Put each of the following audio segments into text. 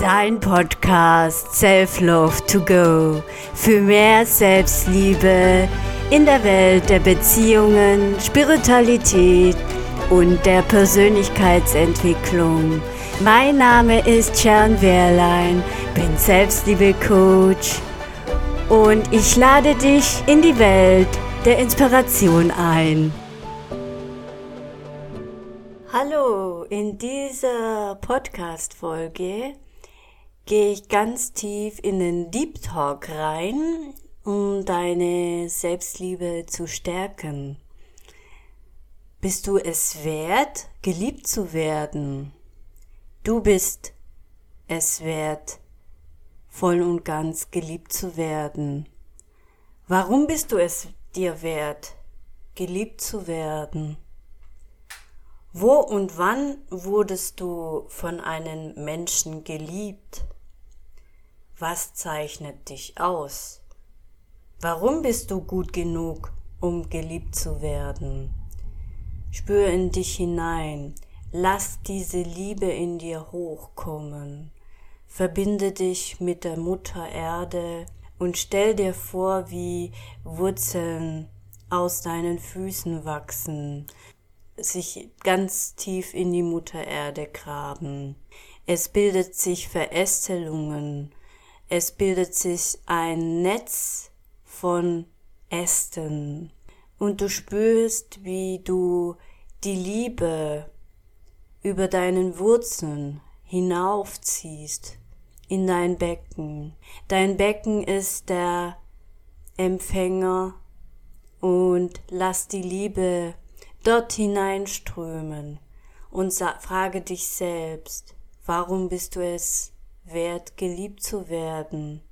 Dein Podcast Self-Love to Go für mehr Selbstliebe in der Welt der Beziehungen, Spiritualität und der Persönlichkeitsentwicklung. Mein Name ist Sharon Wehrlein, bin Selbstliebe-Coach und ich lade dich in die Welt der Inspiration ein. Hallo, in dieser Podcast-Folge gehe ich ganz tief in den Deep Talk rein, um deine Selbstliebe zu stärken. Bist du es wert, geliebt zu werden? Du bist es wert, voll und ganz geliebt zu werden. Warum bist du es dir wert, geliebt zu werden? Wo und wann wurdest du von einem Menschen geliebt? Was zeichnet dich aus? Warum bist du gut genug, um geliebt zu werden? Spür in dich hinein, lass diese Liebe in dir hochkommen. Verbinde dich mit der Mutter Erde und stell dir vor, wie Wurzeln aus deinen Füßen wachsen, sich ganz tief in die Mutter Erde graben. Es bildet sich Verästelungen, es bildet sich ein Netz von Ästen und du spürst, wie du die Liebe über deinen Wurzeln hinaufziehst in dein Becken. Dein Becken ist der Empfänger und lass die Liebe dort hineinströmen und frage dich selbst, warum bist du es wert, geliebt zu werden.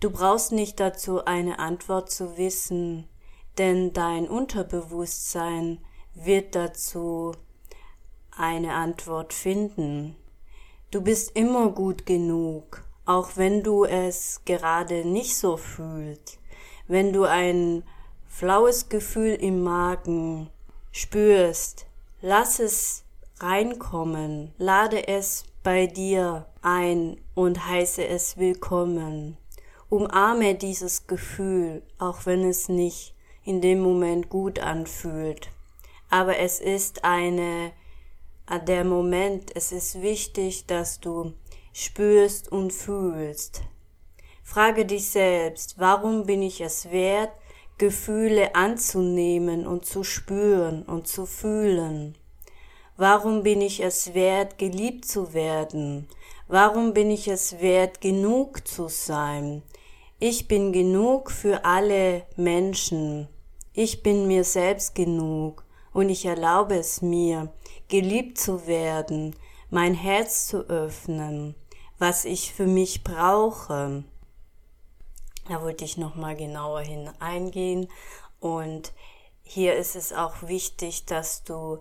Du brauchst nicht dazu eine Antwort zu wissen, denn dein Unterbewusstsein wird dazu eine Antwort finden. Du bist immer gut genug, auch wenn du es gerade nicht so fühlst. Wenn du ein flaues Gefühl im Magen spürst, lass es reinkommen, lade es bei dir ein und heiße es willkommen. Umarme dieses Gefühl, auch wenn es nicht in dem Moment gut anfühlt. Aber es ist eine, äh, der Moment, es ist wichtig, dass du spürst und fühlst. Frage dich selbst, warum bin ich es wert, Gefühle anzunehmen und zu spüren und zu fühlen? Warum bin ich es wert, geliebt zu werden? Warum bin ich es wert, genug zu sein? Ich bin genug für alle Menschen. Ich bin mir selbst genug und ich erlaube es mir, geliebt zu werden, mein Herz zu öffnen, was ich für mich brauche. Da wollte ich nochmal genauer hineingehen. Und hier ist es auch wichtig, dass du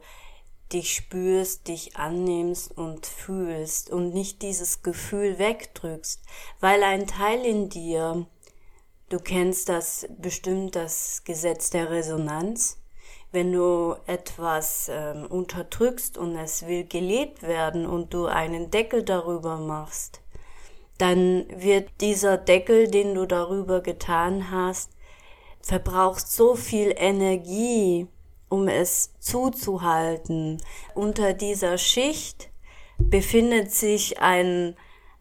dich spürst, dich annimmst und fühlst und nicht dieses Gefühl wegdrückst, weil ein Teil in dir, du kennst das bestimmt das Gesetz der Resonanz, wenn du etwas ähm, unterdrückst und es will gelebt werden und du einen Deckel darüber machst, dann wird dieser Deckel, den du darüber getan hast, verbraucht so viel Energie, um es zuzuhalten. Unter dieser Schicht befindet sich ein,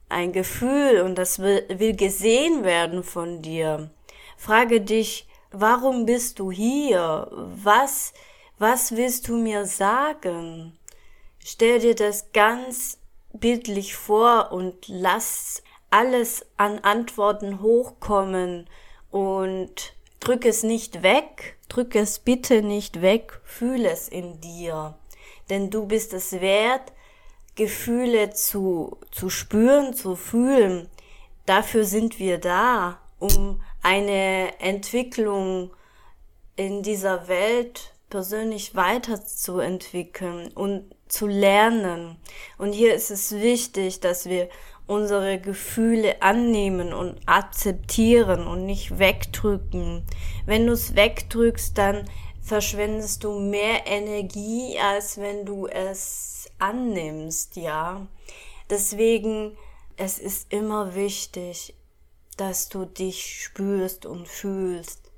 ein Gefühl und das will, will gesehen werden von dir. Frage dich, warum bist du hier? Was, was willst du mir sagen? Stell dir das ganz bildlich vor und lass alles an Antworten hochkommen und drück es nicht weg, drück es bitte nicht weg, fühl es in dir. Denn du bist es wert, Gefühle zu, zu spüren, zu fühlen. Dafür sind wir da, um eine Entwicklung in dieser Welt persönlich weiterzuentwickeln und zu lernen. Und hier ist es wichtig, dass wir unsere Gefühle annehmen und akzeptieren und nicht wegdrücken. Wenn du es wegdrückst, dann verschwendest du mehr Energie, als wenn du es annimmst, ja. Deswegen es ist immer wichtig, dass du dich spürst und fühlst.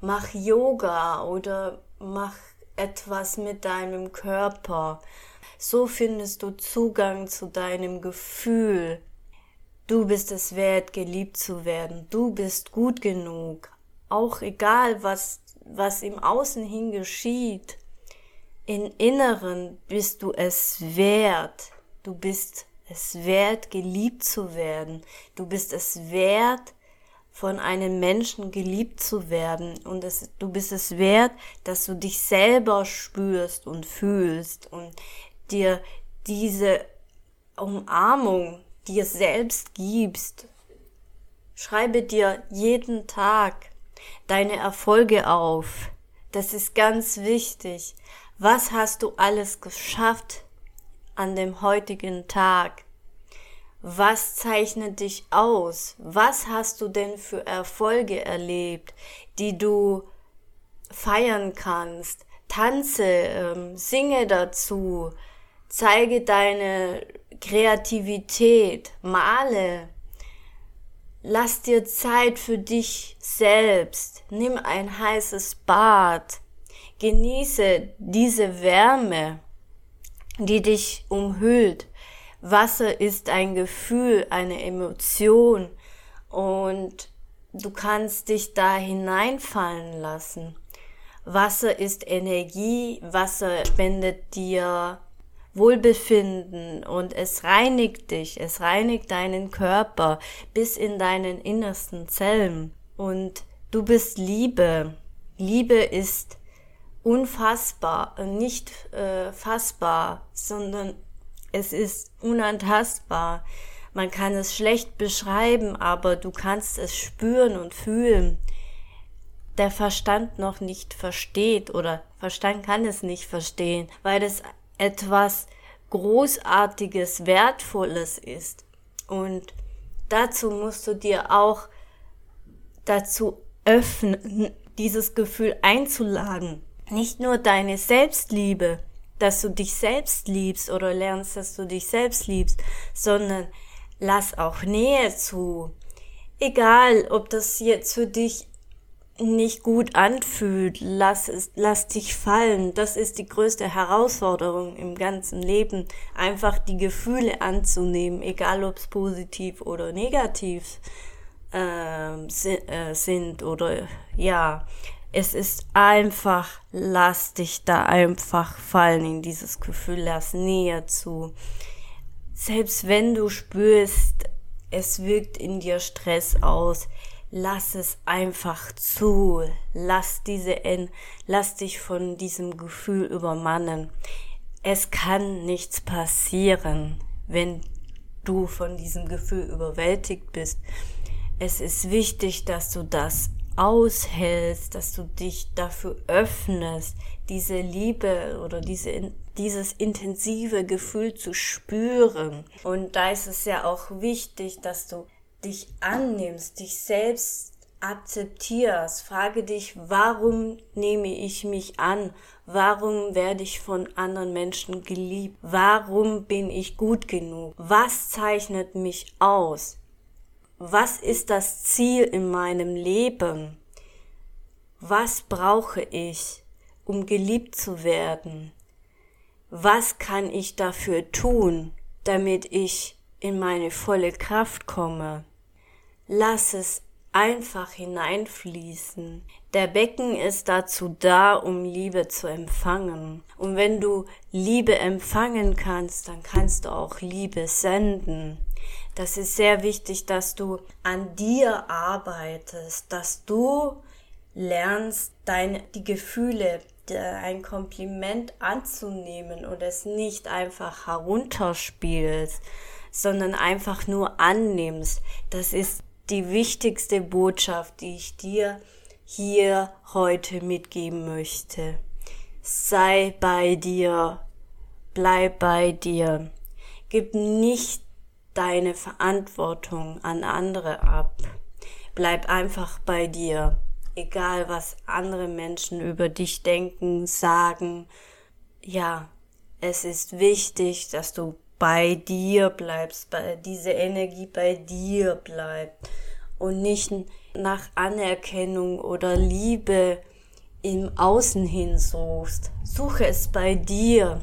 Mach Yoga oder mach etwas mit deinem Körper. So findest du Zugang zu deinem Gefühl. Du bist es wert, geliebt zu werden. Du bist gut genug. Auch egal, was, was im Außen hin geschieht. Im Inneren bist du es wert. Du bist es wert, geliebt zu werden. Du bist es wert, von einem Menschen geliebt zu werden. Und es, du bist es wert, dass du dich selber spürst und fühlst und dir diese Umarmung dir selbst gibst. Schreibe dir jeden Tag deine Erfolge auf. Das ist ganz wichtig. Was hast du alles geschafft an dem heutigen Tag? Was zeichnet dich aus? Was hast du denn für Erfolge erlebt, die du feiern kannst? Tanze, ähm, singe dazu, zeige deine Kreativität, male, lass dir Zeit für dich selbst, nimm ein heißes Bad, genieße diese Wärme, die dich umhüllt. Wasser ist ein Gefühl, eine Emotion und du kannst dich da hineinfallen lassen. Wasser ist Energie, Wasser spendet dir Wohlbefinden und es reinigt dich, es reinigt deinen Körper bis in deinen innersten Zellen und du bist Liebe. Liebe ist unfassbar, nicht äh, fassbar, sondern es ist unantastbar. Man kann es schlecht beschreiben, aber du kannst es spüren und fühlen. Der Verstand noch nicht versteht oder Verstand kann es nicht verstehen, weil es etwas Großartiges, Wertvolles ist. Und dazu musst du dir auch dazu öffnen, dieses Gefühl einzuladen. Nicht nur deine Selbstliebe, dass du dich selbst liebst oder lernst, dass du dich selbst liebst, sondern lass auch Nähe zu. Egal, ob das jetzt für dich nicht gut anfühlt, lass es, lass dich fallen. Das ist die größte Herausforderung im ganzen Leben, einfach die Gefühle anzunehmen, egal ob es positiv oder negativ äh, sind oder ja. Es ist einfach, lass dich da einfach fallen in dieses Gefühl, lass näher zu. Selbst wenn du spürst, es wirkt in dir Stress aus, lass es einfach zu. Lass diese, lass dich von diesem Gefühl übermannen. Es kann nichts passieren, wenn du von diesem Gefühl überwältigt bist. Es ist wichtig, dass du das aushältst, dass du dich dafür öffnest, diese Liebe oder diese, dieses intensive Gefühl zu spüren. Und da ist es ja auch wichtig, dass du dich annimmst, dich selbst akzeptierst, frage dich, warum nehme ich mich an? Warum werde ich von anderen Menschen geliebt? Warum bin ich gut genug? Was zeichnet mich aus? Was ist das Ziel in meinem Leben? Was brauche ich, um geliebt zu werden? Was kann ich dafür tun, damit ich in meine volle Kraft komme? Lass es einfach hineinfließen. Der Becken ist dazu da, um Liebe zu empfangen. Und wenn du Liebe empfangen kannst, dann kannst du auch Liebe senden. Das ist sehr wichtig, dass du an dir arbeitest, dass du lernst, deine, die Gefühle, ein Kompliment anzunehmen und es nicht einfach herunterspielst, sondern einfach nur annimmst. Das ist die wichtigste Botschaft, die ich dir hier heute mitgeben möchte. Sei bei dir, bleib bei dir, gib nicht deine Verantwortung an andere ab, bleib einfach bei dir, egal was andere Menschen über dich denken, sagen, ja, es ist wichtig, dass du bei dir bleibst, bei diese Energie bei dir bleibt und nicht nach Anerkennung oder Liebe im Außen hin suchst. Suche es bei dir,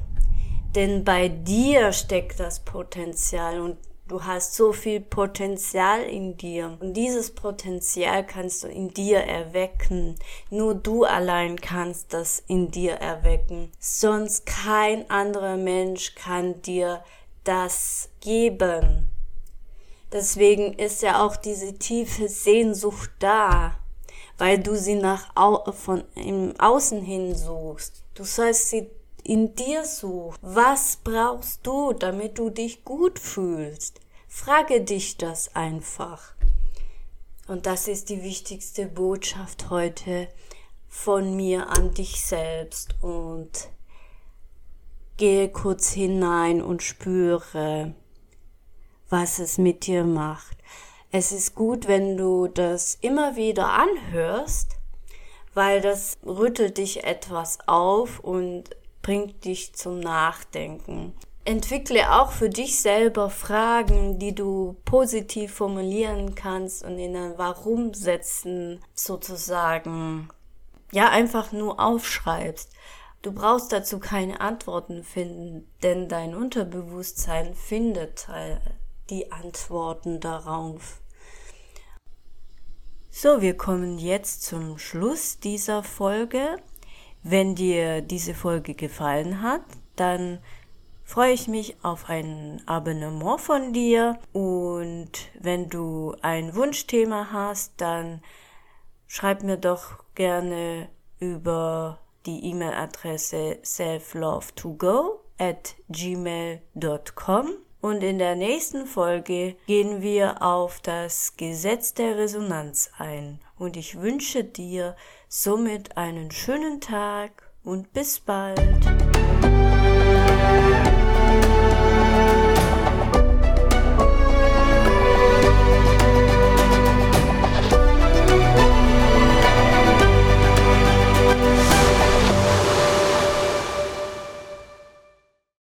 denn bei dir steckt das Potenzial und du hast so viel Potenzial in dir und dieses Potenzial kannst du in dir erwecken. Nur du allein kannst das in dir erwecken. Sonst kein anderer Mensch kann dir das geben. Deswegen ist ja auch diese tiefe Sehnsucht da, weil du sie nach au von im Außen hin suchst. Du sollst sie in dir suchen. Was brauchst du, damit du dich gut fühlst? Frage dich das einfach. Und das ist die wichtigste Botschaft heute von mir an dich selbst und gehe kurz hinein und spüre, was es mit dir macht. Es ist gut, wenn du das immer wieder anhörst, weil das rüttelt dich etwas auf und bringt dich zum Nachdenken. Entwickle auch für dich selber Fragen, die du positiv formulieren kannst und in ein Warum setzen sozusagen, ja, einfach nur aufschreibst. Du brauchst dazu keine Antworten finden, denn dein Unterbewusstsein findet die Antworten darauf. So, wir kommen jetzt zum Schluss dieser Folge. Wenn dir diese Folge gefallen hat, dann freue ich mich auf ein Abonnement von dir und wenn du ein Wunschthema hast, dann schreib mir doch gerne über die E-Mail-Adresse selflove2go at gmail.com und in der nächsten Folge gehen wir auf das Gesetz der Resonanz ein. Und ich wünsche dir somit einen schönen Tag und bis bald.